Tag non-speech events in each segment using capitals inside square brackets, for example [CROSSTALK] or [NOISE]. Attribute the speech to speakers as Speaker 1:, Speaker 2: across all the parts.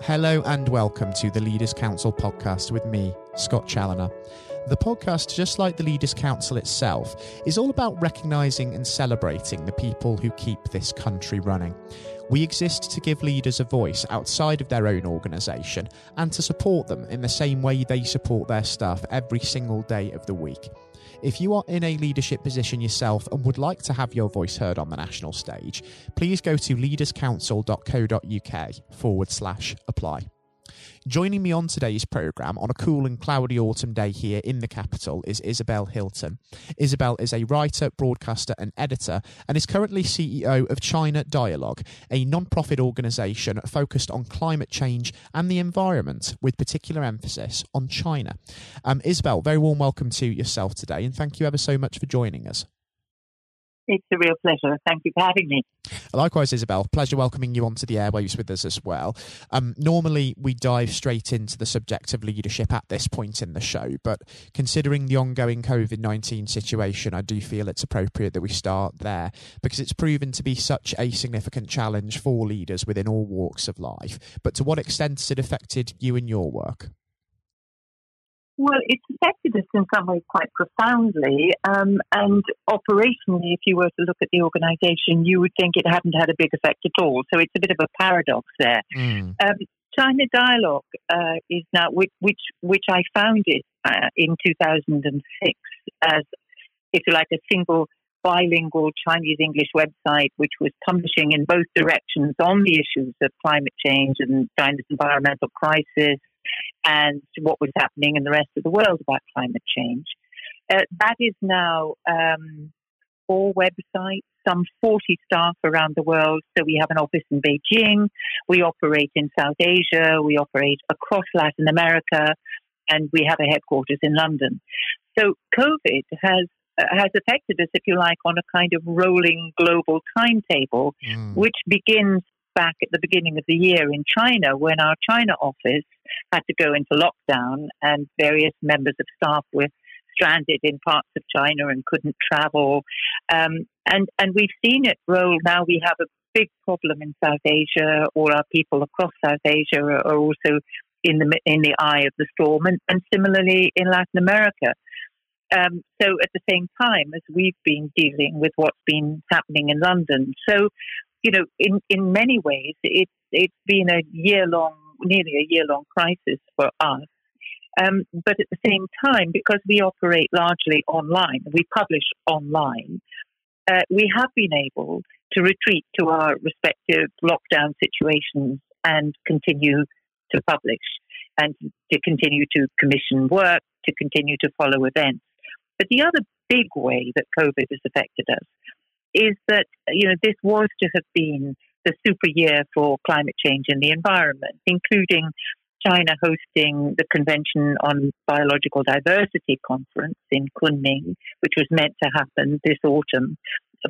Speaker 1: Hello and welcome to the Leaders Council podcast with me, Scott Challoner. The podcast, just like the Leaders Council itself, is all about recognising and celebrating the people who keep this country running. We exist to give leaders a voice outside of their own organisation and to support them in the same way they support their staff every single day of the week. If you are in a leadership position yourself and would like to have your voice heard on the national stage, please go to leaderscouncil.co.uk forward slash apply. Joining me on today's programme on a cool and cloudy autumn day here in the capital is Isabel Hilton. Isabel is a writer, broadcaster, and editor, and is currently CEO of China Dialogue, a non profit organisation focused on climate change and the environment, with particular emphasis on China. Um, Isabel, very warm welcome to yourself today, and thank you ever so much for joining us.
Speaker 2: It's a real pleasure. Thank you for having me.
Speaker 1: Likewise, Isabel. Pleasure welcoming you onto the airwaves with us as well. Um, normally, we dive straight into the subject of leadership at this point in the show, but considering the ongoing COVID 19 situation, I do feel it's appropriate that we start there because it's proven to be such a significant challenge for leaders within all walks of life. But to what extent has it affected you and your work?
Speaker 2: Well, it's affected us in some ways quite profoundly. Um, and operationally, if you were to look at the organisation, you would think it hadn't had a big effect at all. So it's a bit of a paradox there. Mm. Um, China Dialogue uh, is now, which, which, which I founded uh, in 2006 as, if you like, a single bilingual Chinese English website, which was publishing in both directions on the issues of climate change and China's environmental crisis and what was happening in the rest of the world about climate change. Uh, that is now um, four websites, some 40 staff around the world. So we have an office in Beijing, we operate in South Asia, we operate across Latin America, and we have a headquarters in London. So COVID has uh, has affected us, if you like, on a kind of rolling global timetable, mm. which begins back at the beginning of the year in China when our China office had to go into lockdown and various members of staff were stranded in parts of China and couldn't travel. Um, and, and we've seen it roll. Now we have a big problem in South Asia. All our people across South Asia are, are also in the, in the eye of the storm, and, and similarly in Latin America. Um, so at the same time as we've been dealing with what's been happening in London. So you know, in, in many ways, it's it's been a year long, nearly a year long crisis for us. Um, but at the same time, because we operate largely online, we publish online, uh, we have been able to retreat to our respective lockdown situations and continue to publish and to continue to commission work, to continue to follow events. But the other big way that COVID has affected us is that you know this was to have been the super year for climate change and the environment, including China hosting the Convention on Biological Diversity conference in Kunming, which was meant to happen this autumn,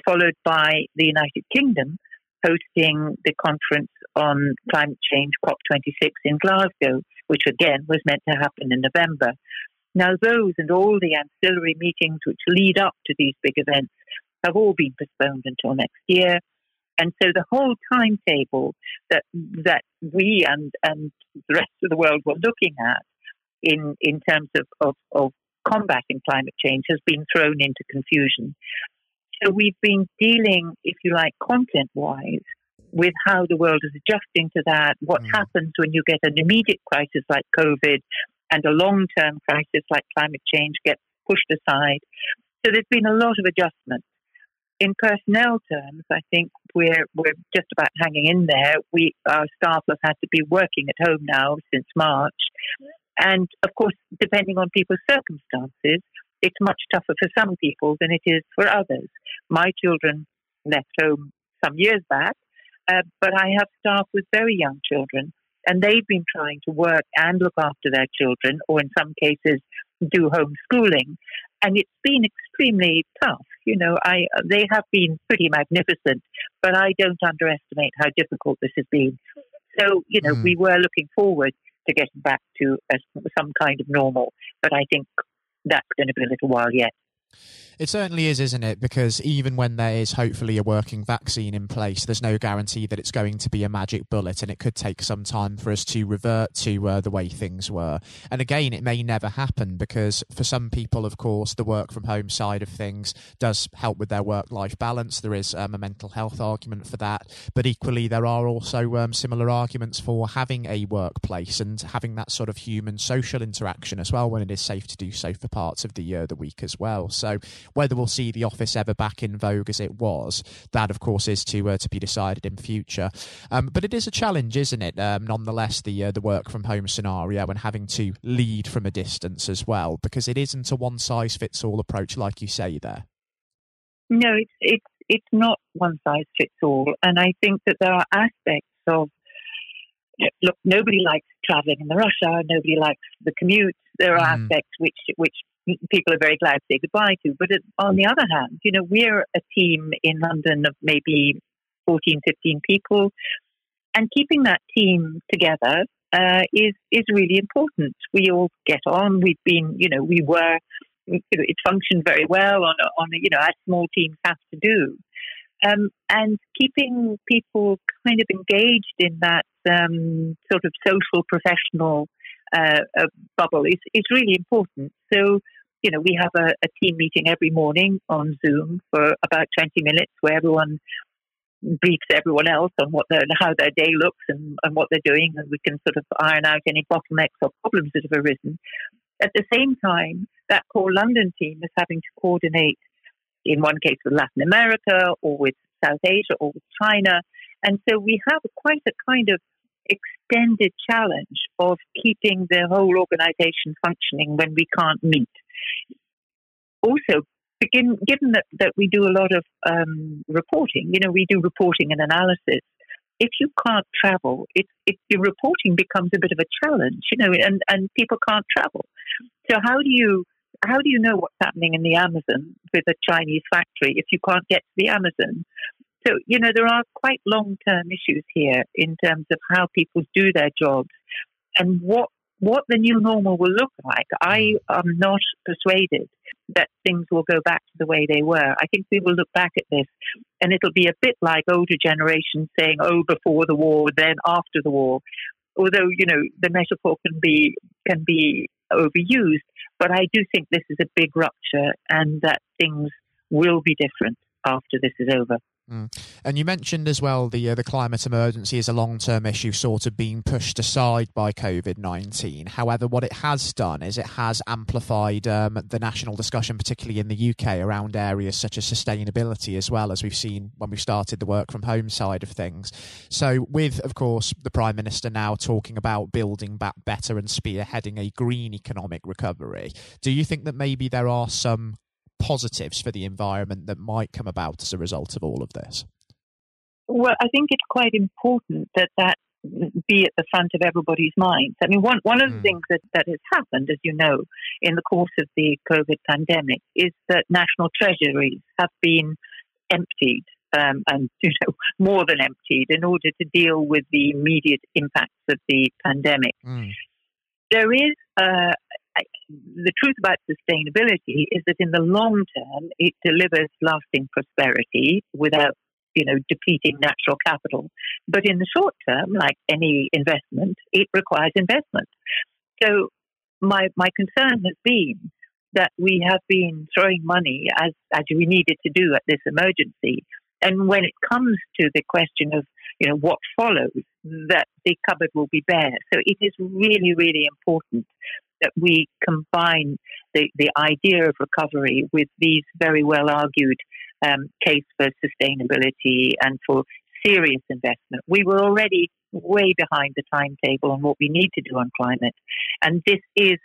Speaker 2: followed by the United Kingdom hosting the conference on climate change COP26 in Glasgow, which again was meant to happen in November. Now, those and all the ancillary meetings which lead up to these big events have all been postponed until next year. And so the whole timetable that that we and, and the rest of the world were looking at in, in terms of, of, of combating climate change has been thrown into confusion. So we've been dealing, if you like, content wise, with how the world is adjusting to that, what mm. happens when you get an immediate crisis like COVID and a long term crisis like climate change gets pushed aside. So there's been a lot of adjustment in personnel terms, I think we're we're just about hanging in there. We our staff have had to be working at home now since March, and of course, depending on people's circumstances, it's much tougher for some people than it is for others. My children left home some years back, uh, but I have staff with very young children, and they've been trying to work and look after their children, or in some cases, do homeschooling and it's been extremely tough. You know, I they have been pretty magnificent, but I don't underestimate how difficult this has been. So, you know, mm. we were looking forward to getting back to a, some kind of normal, but I think that's going to be a little while yet.
Speaker 1: It certainly is, isn't it? Because even when there is hopefully a working vaccine in place, there's no guarantee that it's going to be a magic bullet, and it could take some time for us to revert to uh, the way things were. And again, it may never happen because for some people, of course, the work from home side of things does help with their work life balance. There is um, a mental health argument for that, but equally, there are also um, similar arguments for having a workplace and having that sort of human social interaction as well when it is safe to do so for parts of the uh, the week as well. So whether we'll see the office ever back in vogue as it was, that of course is to uh, to be decided in future. Um, but it is a challenge, isn't it? Um, nonetheless, the uh, the work from home scenario and having to lead from a distance as well, because it isn't a one size fits all approach, like you say there.
Speaker 2: No, it's it's it's not one size fits all, and I think that there are aspects of look. Nobody likes traveling in the rush hour. Nobody likes the commute. There are mm. aspects which which people are very glad to say goodbye to. But on the other hand, you know, we're a team in London of maybe 14, 15 people, and keeping that team together uh, is is really important. We all get on. We've been, you know, we were, it functioned very well on a, on a, you know as small teams have to do. Um, and keeping people kind of engaged in that um, sort of social professional uh, uh, bubble is, is really important. So you know, we have a, a team meeting every morning on Zoom for about 20 minutes where everyone briefs everyone else on what their, how their day looks and, and what they're doing, and we can sort of iron out any bottlenecks or problems that have arisen. At the same time, that core London team is having to coordinate, in one case with Latin America or with South Asia or with China. And so we have quite a kind of extended challenge of keeping the whole organization functioning when we can't meet also, begin, given that, that we do a lot of um, reporting, you know, we do reporting and analysis. If you can't travel, it, it, your reporting becomes a bit of a challenge, you know, and, and people can't travel. So how do you how do you know what's happening in the Amazon with a Chinese factory if you can't get to the Amazon? So, you know, there are quite long term issues here in terms of how people do their jobs and what what the new normal will look like, I mm. am not persuaded that things will go back to the way they were. I think we will look back at this and it'll be a bit like older generations saying, oh, before the war, then after the war. Although, you know, the metaphor can be, can be overused, but I do think this is a big rupture and that things will be different after this is over.
Speaker 1: Mm. And you mentioned as well the uh, the climate emergency is a long term issue, sort of being pushed aside by COVID nineteen. However, what it has done is it has amplified um, the national discussion, particularly in the UK, around areas such as sustainability, as well as we've seen when we started the work from home side of things. So, with of course the prime minister now talking about building back better and spearheading a green economic recovery, do you think that maybe there are some positives for the environment that might come about as a result of all of this?
Speaker 2: Well, I think it's quite important that that be at the front of everybody's minds. I mean, one, one of the mm. things that, that has happened, as you know, in the course of the COVID pandemic is that national treasuries have been emptied um, and, you know, [LAUGHS] more than emptied in order to deal with the immediate impacts of the pandemic. Mm. There is uh, the truth about sustainability is that in the long term, it delivers lasting prosperity without, you know, depleting natural capital. But in the short term, like any investment, it requires investment. So my my concern has been that we have been throwing money as as we needed to do at this emergency, and when it comes to the question of you know what follows, that the cupboard will be bare. So it is really really important that we combine the, the idea of recovery with these very well argued um, case for sustainability and for serious investment. We were already way behind the timetable on what we need to do on climate. And this is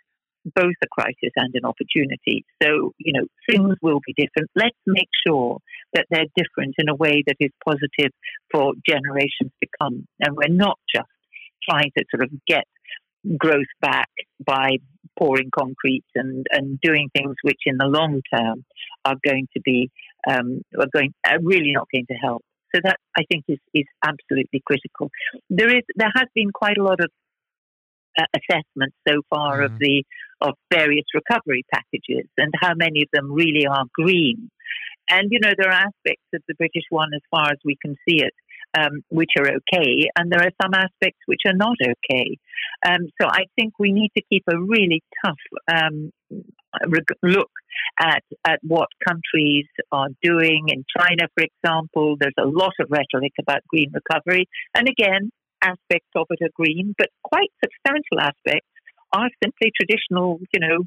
Speaker 2: both a crisis and an opportunity. So, you know, things will be different. Let's make sure that they're different in a way that is positive for generations to come. And we're not just trying to sort of get growth back by pouring concrete and, and doing things which in the long term are going to be um, are going are really not going to help. So that I think is is absolutely critical. There is there has been quite a lot of uh, assessment so far mm. of the of various recovery packages and how many of them really are green. And, you know, there are aspects of the British one, as far as we can see it, um, which are okay, and there are some aspects which are not okay. Um, so I think we need to keep a really tough um, look at, at what countries are doing. In China, for example, there's a lot of rhetoric about green recovery. And again, aspects of it are green, but quite substantial aspects are simply traditional, you know,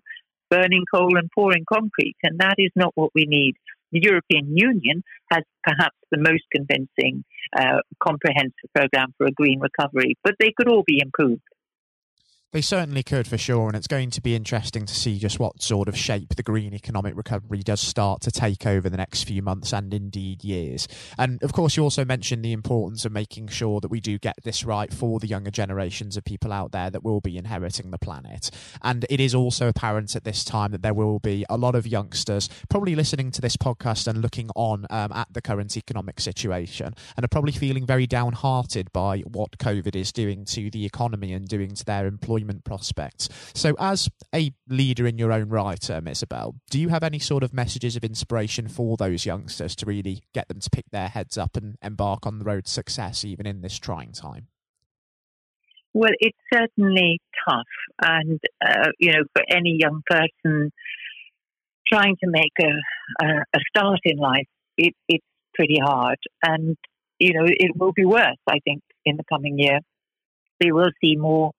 Speaker 2: burning coal and pouring concrete. And that is not what we need. The European Union has perhaps the most convincing uh, comprehensive program for a green recovery, but they could all be improved.
Speaker 1: They certainly could for sure, and it's going to be interesting to see just what sort of shape the green economic recovery does start to take over the next few months and indeed years. And of course, you also mentioned the importance of making sure that we do get this right for the younger generations of people out there that will be inheriting the planet. And it is also apparent at this time that there will be a lot of youngsters probably listening to this podcast and looking on um, at the current economic situation and are probably feeling very downhearted by what COVID is doing to the economy and doing to their employment employment prospects. So, as a leader in your own right, um, Isabel, do you have any sort of messages of inspiration for those youngsters to really get them to pick their heads up and embark on the road to success, even in this trying time?
Speaker 2: Well, it's certainly tough, and uh, you know, for any young person trying to make a, a, a start in life, it, it's pretty hard, and you know, it will be worse. I think in the coming year, we will see more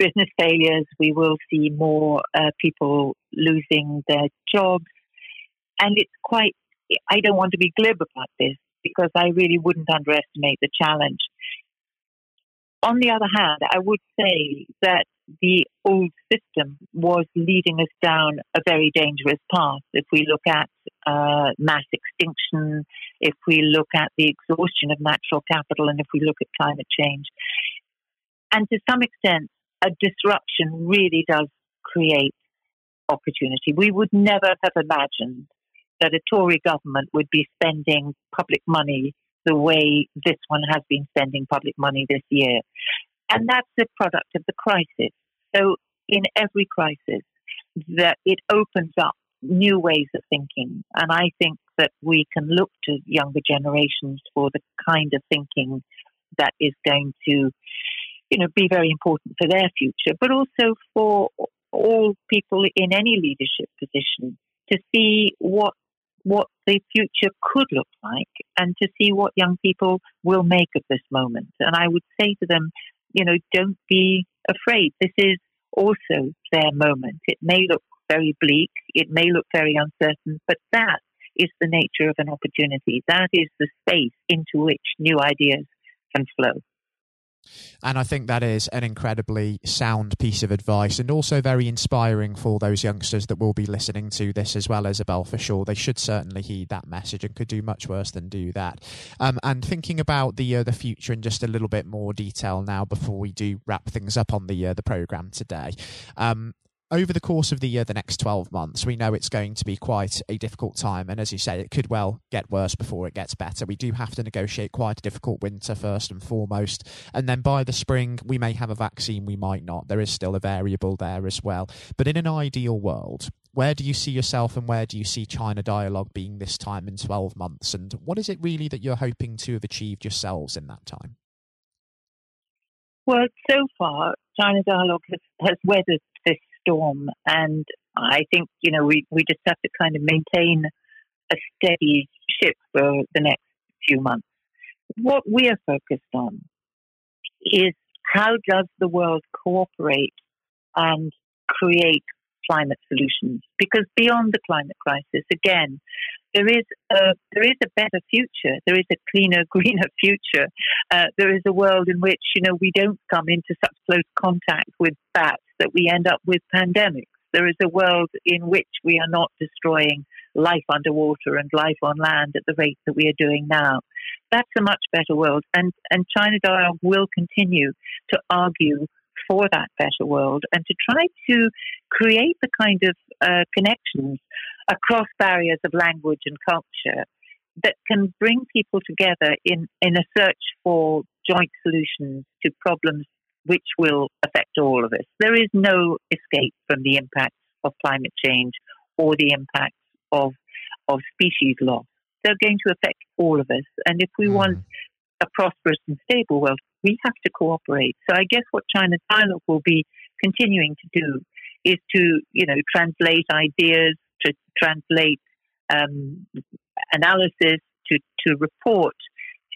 Speaker 2: business failures, we will see more uh, people losing their jobs. And it's quite, I don't want to be glib about this because I really wouldn't underestimate the challenge. On the other hand, I would say that the old system was leading us down a very dangerous path. If we look at uh, mass extinction, if we look at the exhaustion of natural capital, and if we look at climate change. And to some extent, a disruption really does create opportunity. We would never have imagined that a Tory government would be spending public money the way this one has been spending public money this year. And that's a product of the crisis. So in every crisis, that it opens up new ways of thinking. And I think that we can look to younger generations for the kind of thinking that is going to you know, be very important for their future, but also for all people in any leadership position to see what what the future could look like and to see what young people will make of this moment. And I would say to them, you know, don't be afraid. This is also their moment. It may look very bleak, it may look very uncertain, but that is the nature of an opportunity. That is the space into which new ideas can flow.
Speaker 1: And I think that is an incredibly sound piece of advice and also very inspiring for those youngsters that will be listening to this as well, Isabel, for sure. They should certainly heed that message and could do much worse than do that. Um, and thinking about the uh, the future in just a little bit more detail now before we do wrap things up on the uh, the program today. Um, over the course of the year, the next 12 months, we know it's going to be quite a difficult time. And as you say, it could well get worse before it gets better. We do have to negotiate quite a difficult winter, first and foremost. And then by the spring, we may have a vaccine, we might not. There is still a variable there as well. But in an ideal world, where do you see yourself and where do you see China Dialogue being this time in 12 months? And what is it really that you're hoping to have achieved yourselves in that time?
Speaker 2: Well, so far, China Dialogue has, has weathered this storm. And I think, you know, we, we just have to kind of maintain a steady ship for the next few months. What we are focused on is how does the world cooperate and create climate solutions? Because beyond the climate crisis, again, there is a there is a better future. There is a cleaner, [LAUGHS] greener future. Uh, there is a world in which you know we don't come into such close contact with bats that we end up with pandemics. There is a world in which we are not destroying life underwater and life on land at the rate that we are doing now. That's a much better world, and and China Dialogue will continue to argue for that better world and to try to create the kind of uh, connections across barriers of language and culture that can bring people together in, in a search for joint solutions to problems which will affect all of us. There is no escape from the impacts of climate change or the impacts of, of species loss. They're going to affect all of us. And if we mm. want a prosperous and stable world, we have to cooperate. So I guess what China's Dialogue will be continuing to do is to, you know, translate ideas, to translate um, analysis, to, to report,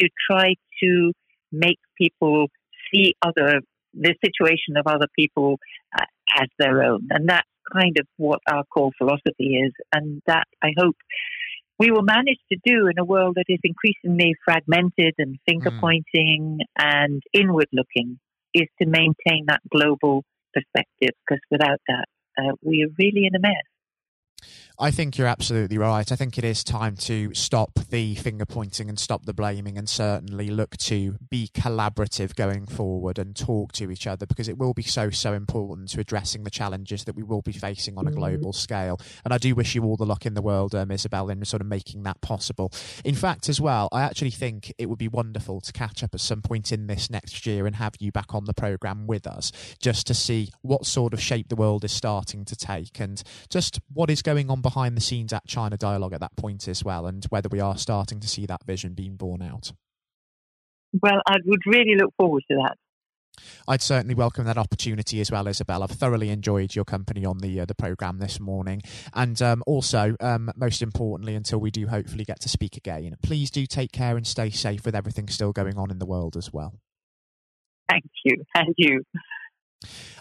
Speaker 2: to try to make people see other the situation of other people uh, as their own, and that's kind of what our core philosophy is, and that I hope we will manage to do in a world that is increasingly fragmented and finger mm. pointing mm. and inward looking, is to maintain that global perspective, because without that, uh, we are really in a mess.
Speaker 1: I think you're absolutely right. I think it is time to stop the finger pointing and stop the blaming and certainly look to be collaborative going forward and talk to each other because it will be so, so important to addressing the challenges that we will be facing on a mm-hmm. global scale. And I do wish you all the luck in the world, um, Isabel, in sort of making that possible. In fact, as well, I actually think it would be wonderful to catch up at some point in this next year and have you back on the programme with us just to see what sort of shape the world is starting to take and just what is going on behind the scenes at China Dialogue at that point as well, and whether we are starting to see that vision being borne out?
Speaker 2: Well, I would really look forward to that.
Speaker 1: I'd certainly welcome that opportunity as well, Isabel. I've thoroughly enjoyed your company on the uh, the program this morning, and um, also, um, most importantly, until we do hopefully get to speak again, please do take care and stay safe with everything still going on in the world as well.
Speaker 2: Thank you, and you.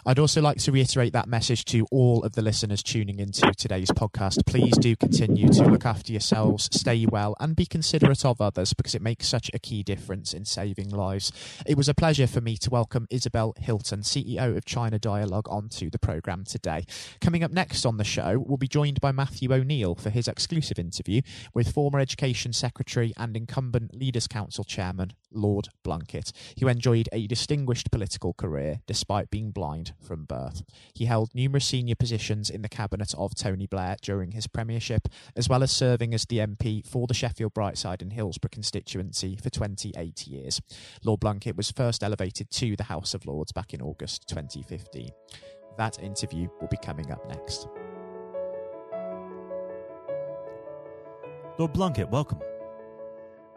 Speaker 1: I'd also like to reiterate that message to all of the listeners tuning into today's podcast. Please do continue to look after yourselves, stay well, and be considerate of others because it makes such a key difference in saving lives. It was a pleasure for me to welcome Isabel Hilton, CEO of China Dialogue, onto the programme today. Coming up next on the show, we'll be joined by Matthew O'Neill for his exclusive interview with former Education Secretary and incumbent Leaders Council Chairman Lord Blunkett. who enjoyed a distinguished political career despite being blind from birth. He held numerous senior positions in the cabinet of Tony Blair during his premiership, as well as serving as the MP for the Sheffield Brightside and Hillsborough constituency for 28 years. Lord Blunkett was first elevated to the House of Lords back in August 2015. That interview will be coming up next.
Speaker 3: Lord Blunkett, welcome.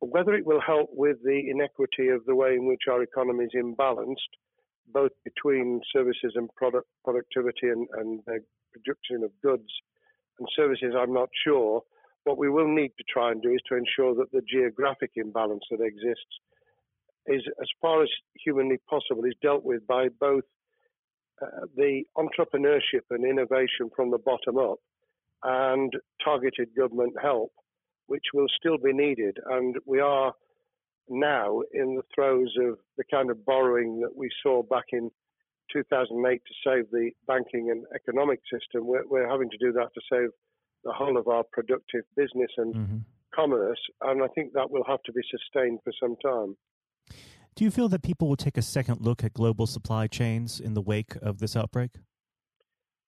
Speaker 4: Whether it will help with the inequity of the way in which our economy is imbalanced, both between services and product productivity and, and the production of goods and services, I'm not sure. What we will need to try and do is to ensure that the geographic imbalance that exists is, as far as humanly possible, is dealt with by both uh, the entrepreneurship and innovation from the bottom up and targeted government help, which will still be needed. And we are now in the throes of the kind of borrowing that we saw back in 2008 to save the banking and economic system. We're, we're having to do that to save the whole of our productive business and mm-hmm. commerce. And I think that will have to be sustained for some time.
Speaker 3: Do you feel that people will take a second look at global supply chains in the wake of this outbreak?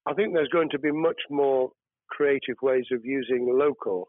Speaker 4: I think there's going to be much more creative ways of using local